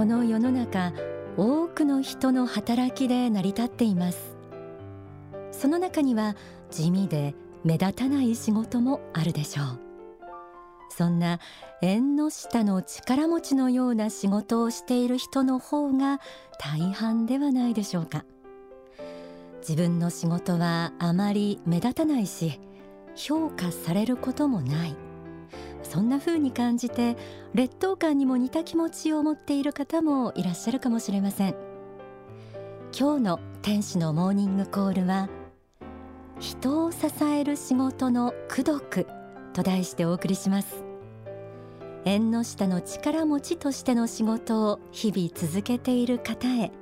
この世の中多くの人の働きで成り立っています。その中には地味で目立たない仕事もあるでしょう。そんな縁の下の力持ちのような仕事をしている人の方が大半ではないでしょうか。自分の仕事はあまり目立たないし評価されることもない。そんな風に感じて劣等感にも似た気持ちを持っている方もいらっしゃるかもしれません。今日の天使のモーニングコールは人を支える仕事の功徳と題してお送りします。縁の下の力持ちとしての仕事を日々続けている方へ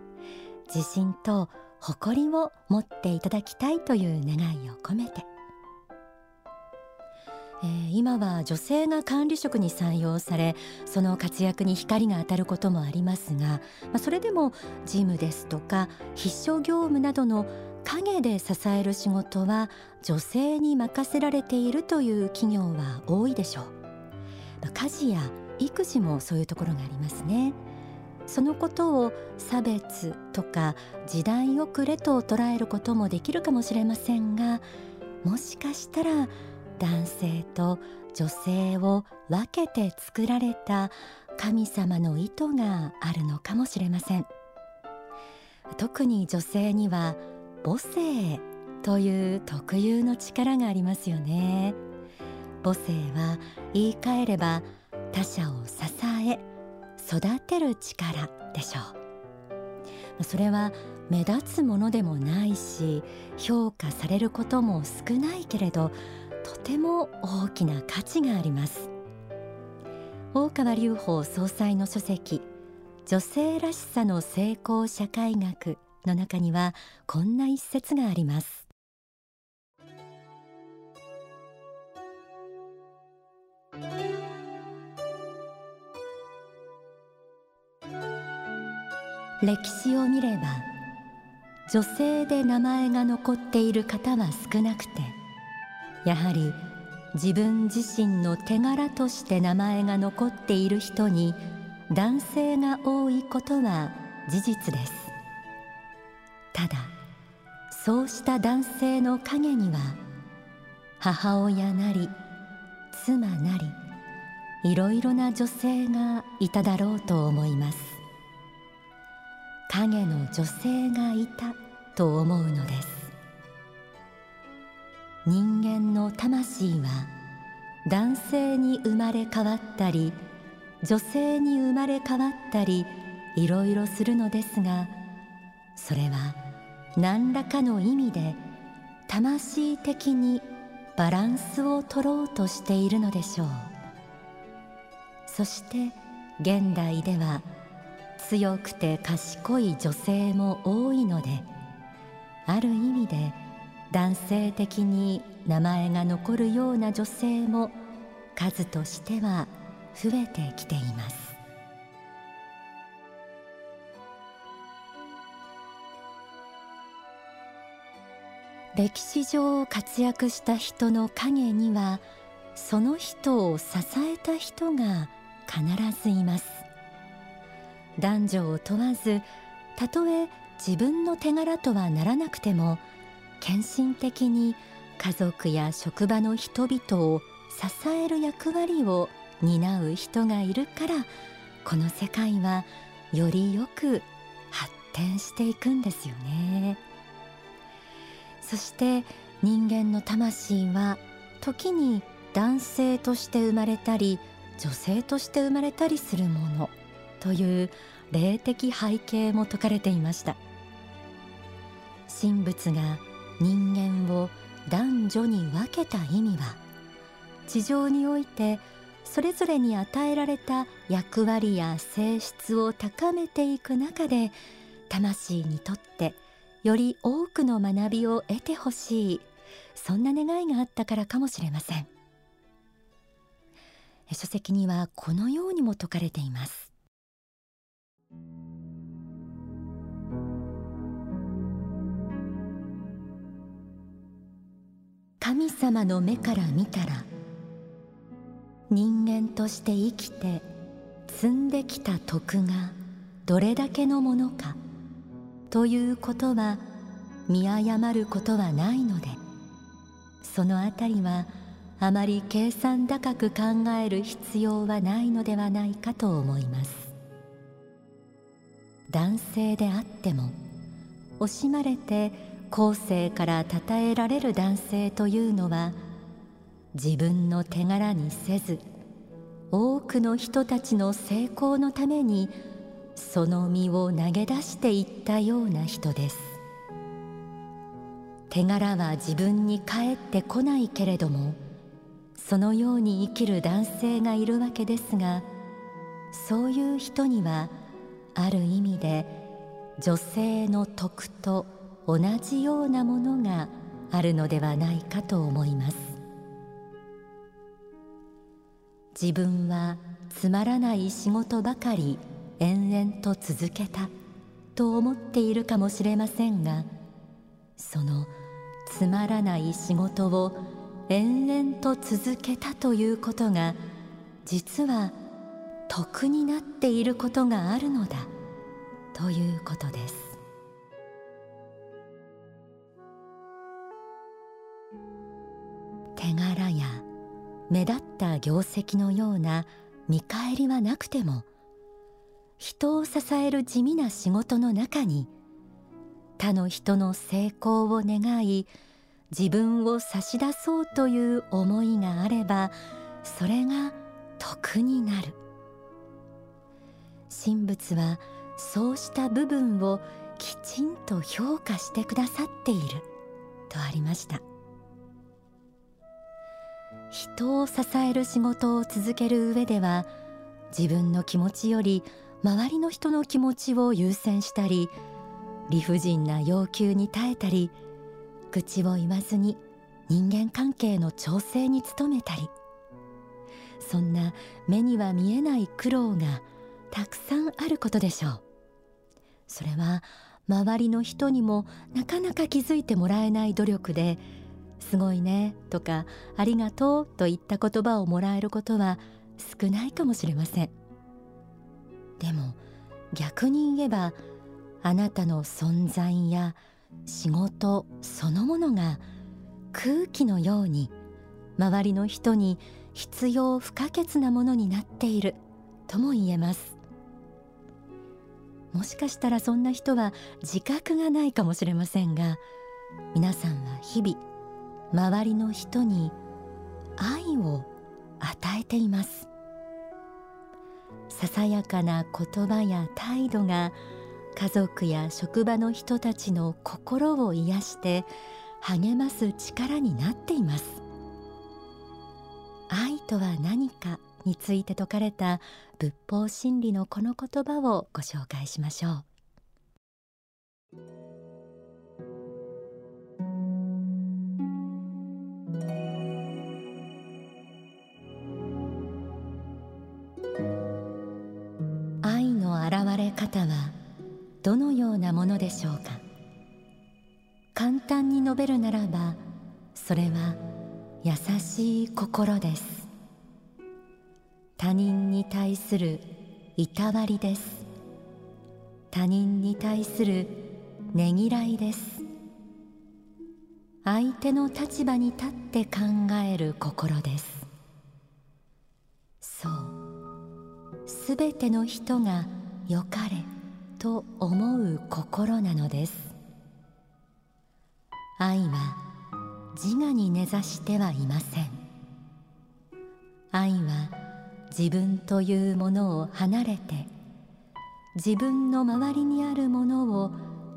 自信と誇りを持っていただきたいという願いを込めて、えー、今は女性が管理職に採用されその活躍に光が当たることもありますが、まあ、それでも事務ですとか必勝業務などの陰で支える仕事は女性に任せられているという企業は多いでしょう。家事や育児もそういうところがありますね。そのことを差別とか時代遅れと捉えることもできるかもしれませんがもしかしたら男性と女性を分けて作られた神様の意図があるのかもしれません。特に女性には母性という特有の力がありますよね。母性は言い換えれば他者を支え育てる力でしょう。それは目立つものでもないし評価されることも少ないけれどとても大きな価値があります。大川隆法総裁の書籍女性らしさの成功社会学の中にはこんな一節があります。歴史を見れば女性で名前が残っている方は少なくてやはり自分自身の手柄として名前が残っている人に男性が多いことは事実です。ただそうした男性の陰には母親なり妻なりいろいろな女性がいただろうと思います。影の女性がいたと思うのです。人間の魂は男性に生まれ変わったり女性に生まれ変わったりいろいろするのですがそれは何らかの意味で魂的にバランスを取ろうとしているのでしょう。そして現代では強くて賢い女性も多いのである意味で男性的に名前が残るような女性も数としては増えてきています。歴史上活躍した人の陰にはその人を支えた人が必ずいます。男女を問わずたとえ自分の手柄とはならなくても献身的に家族や職場の人々を支える役割を担う人がいるからこの世界はよりよく発展していくんですよね。そして人間の魂は時に男性として生まれたり女性として生まれたりするものという霊的背景も説かれていました。神仏が人間を男女に分けた意味は地上においてそれぞれに与えられた役割や性質を高めていく中で魂にとって「より多くの学びを得てほしい。そんな願いがあったからかもしれません。書籍にはこのようにも説かれています。神様の目から見たら人間として生きて積んできた徳がどれだけのものかということは見誤ることはないのでそのあたりはあまり計算高く考える必要はないのではないかと思います。男性であっても惜しまれて後世から称えられる男性というのは自分の手柄にせず多くの人たちの成功のためにその身を投げ出していったような人です。手柄は自分に返ってこないけれどもそのように生きる男性がいるわけですがそういう人にはある意味で女性の徳と同じようなものがあるのではないかと思います。自分はつまらない仕事ばかり延々と続けたと思っているかもしれませんがそのつまらない仕事を延々と続けたということが実は得になっていることがあるのだということです。手柄や目立った業績のような見返りはなくても人を支える地味な仕事の中に他の人の成功を願い自分を差し出そうという思いがあればそれが得になる。神仏はそうした部分をきちんと評価してくださっているとありました。人を支える仕事を続ける上では自分の気持ちより周りの人の気持ちを優先したり理不尽な要求に耐えたり口を言わずに人間関係の調整に努めたり。そんな目には見えない苦労がたくさんあることでしょう。それは周りの人にもなかなか気づいてもらえない努力ですごいねとかありがとうといった言葉をもらえることは少ないかもしれません。でも逆に言えばあなたの存在や仕事そのものが空気のように周りの人に必要不可欠なものになっているとも言えます。もしかしたらそんな人は自覚がないかもしれませんが皆さんは日々周りの人に愛を与えています。ささやかな言葉や態度が家族や職場の人たちの心を癒して励ます力になっています。愛とは何かについて説かれた仏法真理のこの言葉をご紹介しましょう。方はどのようなものでしょうか？簡単に述べるならばそれは優しい心です。他人に対するいたわりです。他人に対するねぎらいです。相手の立場に立って考える心です。そう。すべての人がよかれと思う心なのです。愛は自我に根ざしてはいません。愛は自分というものを離れて自分の周りにあるものを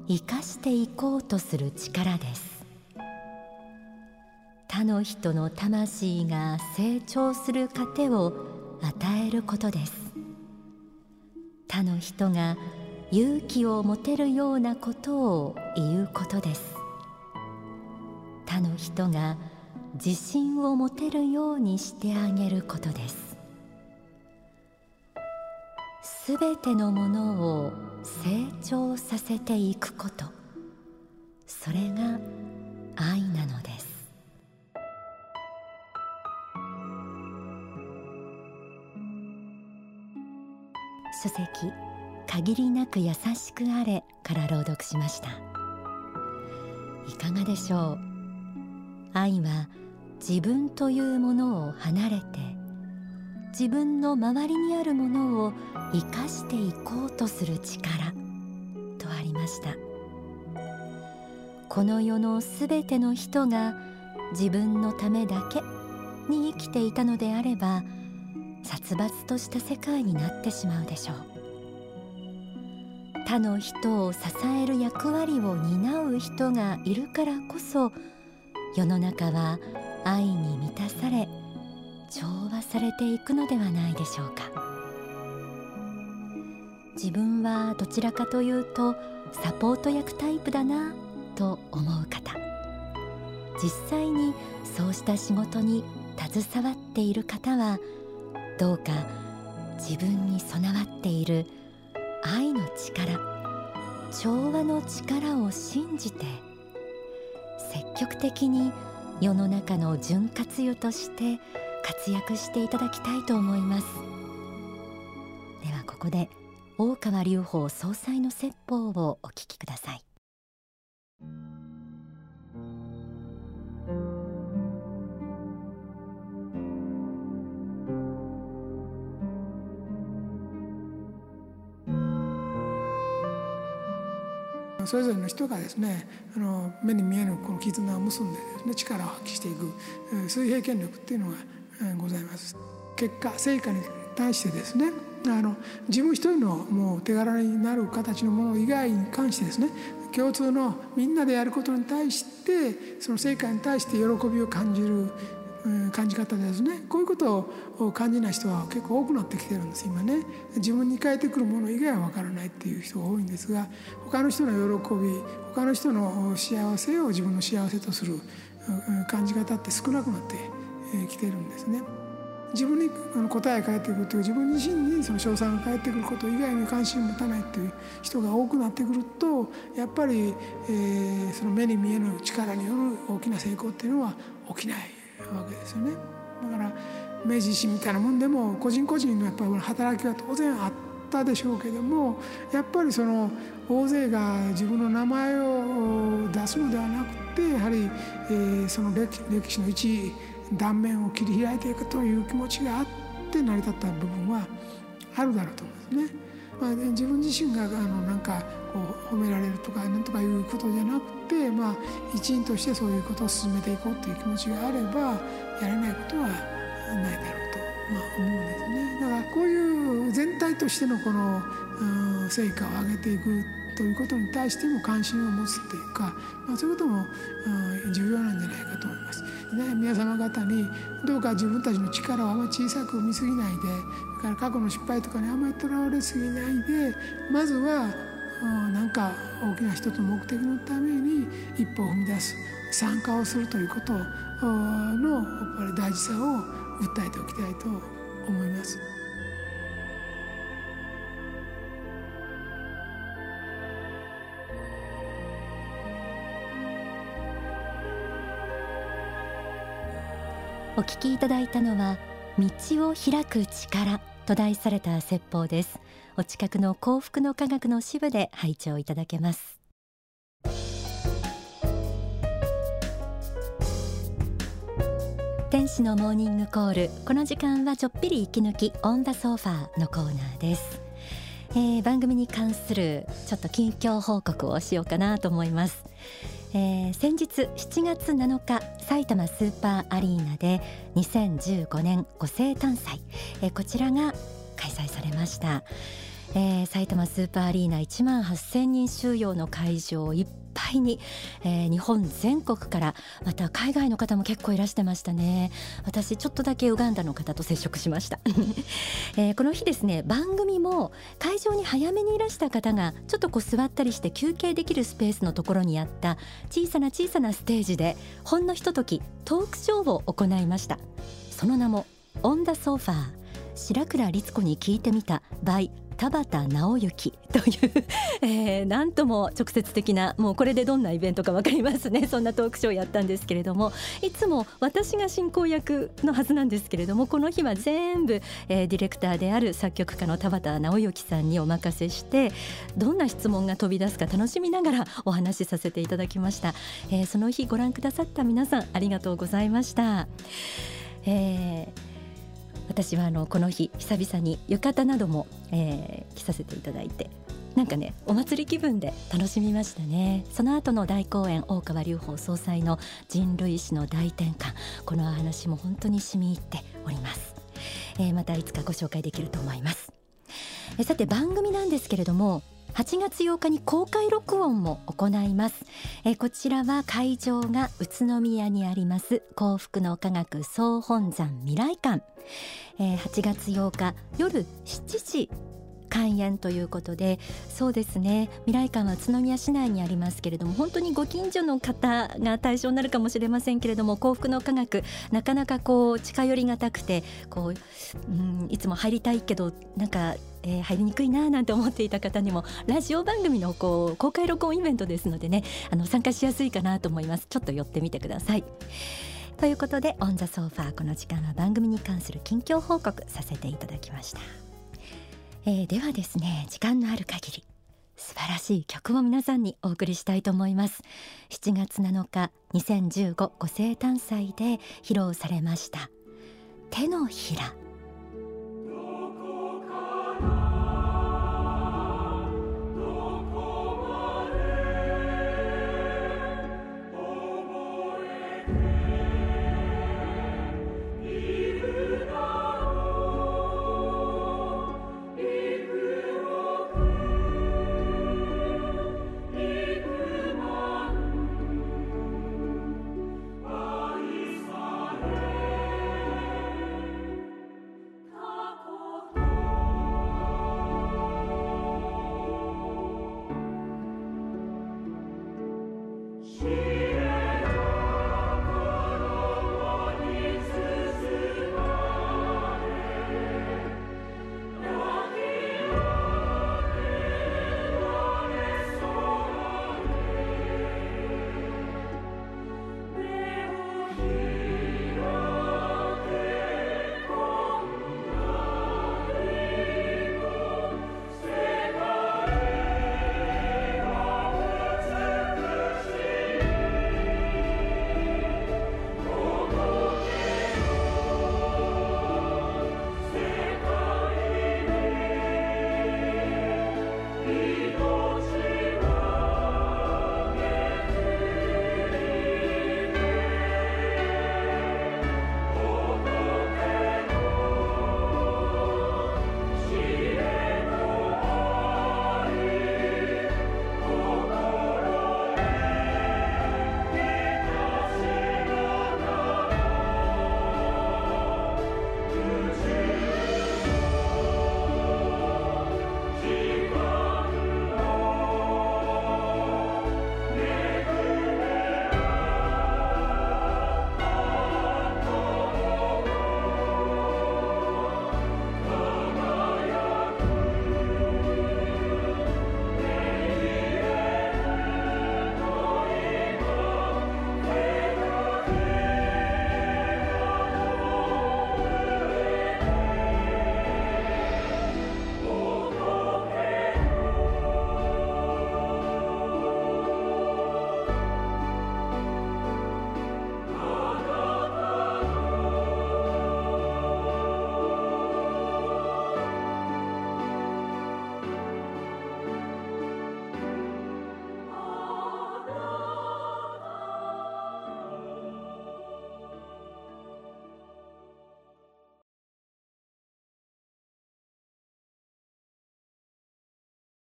生かしていこうとする力です。他の人の魂が成長する糧を与えることです。他の人が勇気を持てるようなことを言うことです。他の人が自信を持てるようにしてあげることです。すべてのものを成長させていくこと。それが愛書籍限りなく優しくあれから朗読しました。いかがでしょう？愛は自分というものを離れて自分の周りにあるものを生かしていこうとする力とありました。この世のすべての人が自分のためだけに生きていたのであれば殺伐とした世界になってしまうでしょう。他の人を支える役割を担う人がいるからこそ世の中は愛に満たされ調和されていくのではないでしょうか。自分はどちらかというとサポート役タイプだなと思う方。実際にそうした仕事に携わっている方はどうか自分に備わっている愛の力調和の力を信じて積極的に世の中の潤滑油として活躍していただきたいと思います。ではここで大川隆法総裁の説法をお聞きください。それぞれの人がですねあの目に見えぬこの絆を結んでですね力を発揮していく水平権力っていうのがございます。結果成果に対してですねあの自分一人のもう手柄になる形のもの以外に関してですね共通のみんなでやることに対してその成果に対して喜びを感じる感じ方ですね。こういうことを感じない人は結構多くなってきてるんです今ね。自分に変えてくるもの以外は分からないっていう人が多いんですが他の人の喜び他の人の幸せを自分の幸せとする感じ方って少なくなってきてるんですね。自分に答えが返ってくるという自分自身にその賞賛が返ってくること以外に関心を持たないという人が多くなってくるとやっぱり、えー、その目に見えぬ力による大きな成功っていうのは起きない。わけですよね。だから明治維新みたいなもんでも個人個人のやっぱり働きは当然あったでしょうけどもやっぱりその大勢が自分の名前を出すのではなくてやはり、えー、その歴史の一断面を切り開いていくという気持ちがあって成り立った部分はあるだろうと思うんですね。まあ、自分自身があのなんかこう褒められるとかなんとかいうことじゃなく、まあ、一員としてそういうことを進めていこうという気持ちがあればやれないことはないだろうと、まあ、思うんですね。だからこういう全体としてのこの、うん、成果を上げていくということに対しても関心を持つっていうか、まあ、そういうことも、うん、重要なんじゃないかと思います。ね、皆様方にどうか自分たちの力をあまり小さく見すぎないでそれから過去の失敗とかにあまりとらわれすぎないでまずは何か大きな一つの目的のために一歩を踏み出す参加をするということのやっぱり大事さを訴えておきたいと思います。お聞きいただいたのは道を開く力と題された説法です。お近くの幸福の科学の支部で拝聴いただけます。天使のモーニングコール。この時間はちょっぴり息抜きオンダソファーのコーナーです。えー、番組に関するちょっと近況報告をしようかなと思います。えー、先日7月7日埼玉スーパーアリーナで2015年ご生誕祭、えー、こちらが開催されました、えー、埼玉スーパーアリーナ1万8000人収容の会場いっぱいに、えー、日本全国からまた海外の方も結構いらしてましたね。私ちょっとだけウガンダの方と接触しました、えー、この日ですね番組も会場に早めにいらした方がちょっとこう座ったりして休憩できるスペースのところにあった小さな小さなステージでほんのひとときトークショーを行いました。その名もオンダソファー。白倉律子に聞いてみた by 田畑直之という、えー、なんとも直接的なもうこれでどんなイベントか分かりますね。そんなトークショーやったんですけれどもいつも私が進行役のはずなんですけれどもこの日は全部、えー、ディレクターである作曲家の田畑直之さんにお任せしてどんな質問が飛び出すか楽しみながらお話しさせていただきました、えー、その日ご覧くださった皆さんありがとうございました、えー私はあのこの日久々に浴衣なども、えー、着させていただいてなんかねお祭り気分で楽しみましたね。その後の大公演大川隆法総裁の人類史の大転換この話も本当に染み入っております、えー、またいつかご紹介できると思います、えさて番組なんですけれども8月8日に公開録音も行います、えこちらは会場が宇都宮にあります。幸福の科学総本山未来館、え8月8日夜7時開園ということでそうですね。未来館は宇都宮市内にありますけれども本当にご近所の方が対象になるかもしれませんけれども幸福の科学なかなかこう近寄りがたくてこう、うん、いつも入りたいけどなんかえー、入りにくいななんて思っていた方にもラジオ番組のこう公開録音イベントですのでねあの参加しやすいかなと思います。ちょっと寄ってみてください。ということでオンザソファーこの時間は番組に関する近況報告させていただきました。えー、ではですね時間のある限り素晴らしい曲を皆さんにお送りしたいと思います。7月7日2015ご生誕祭で披露されました。手のひら。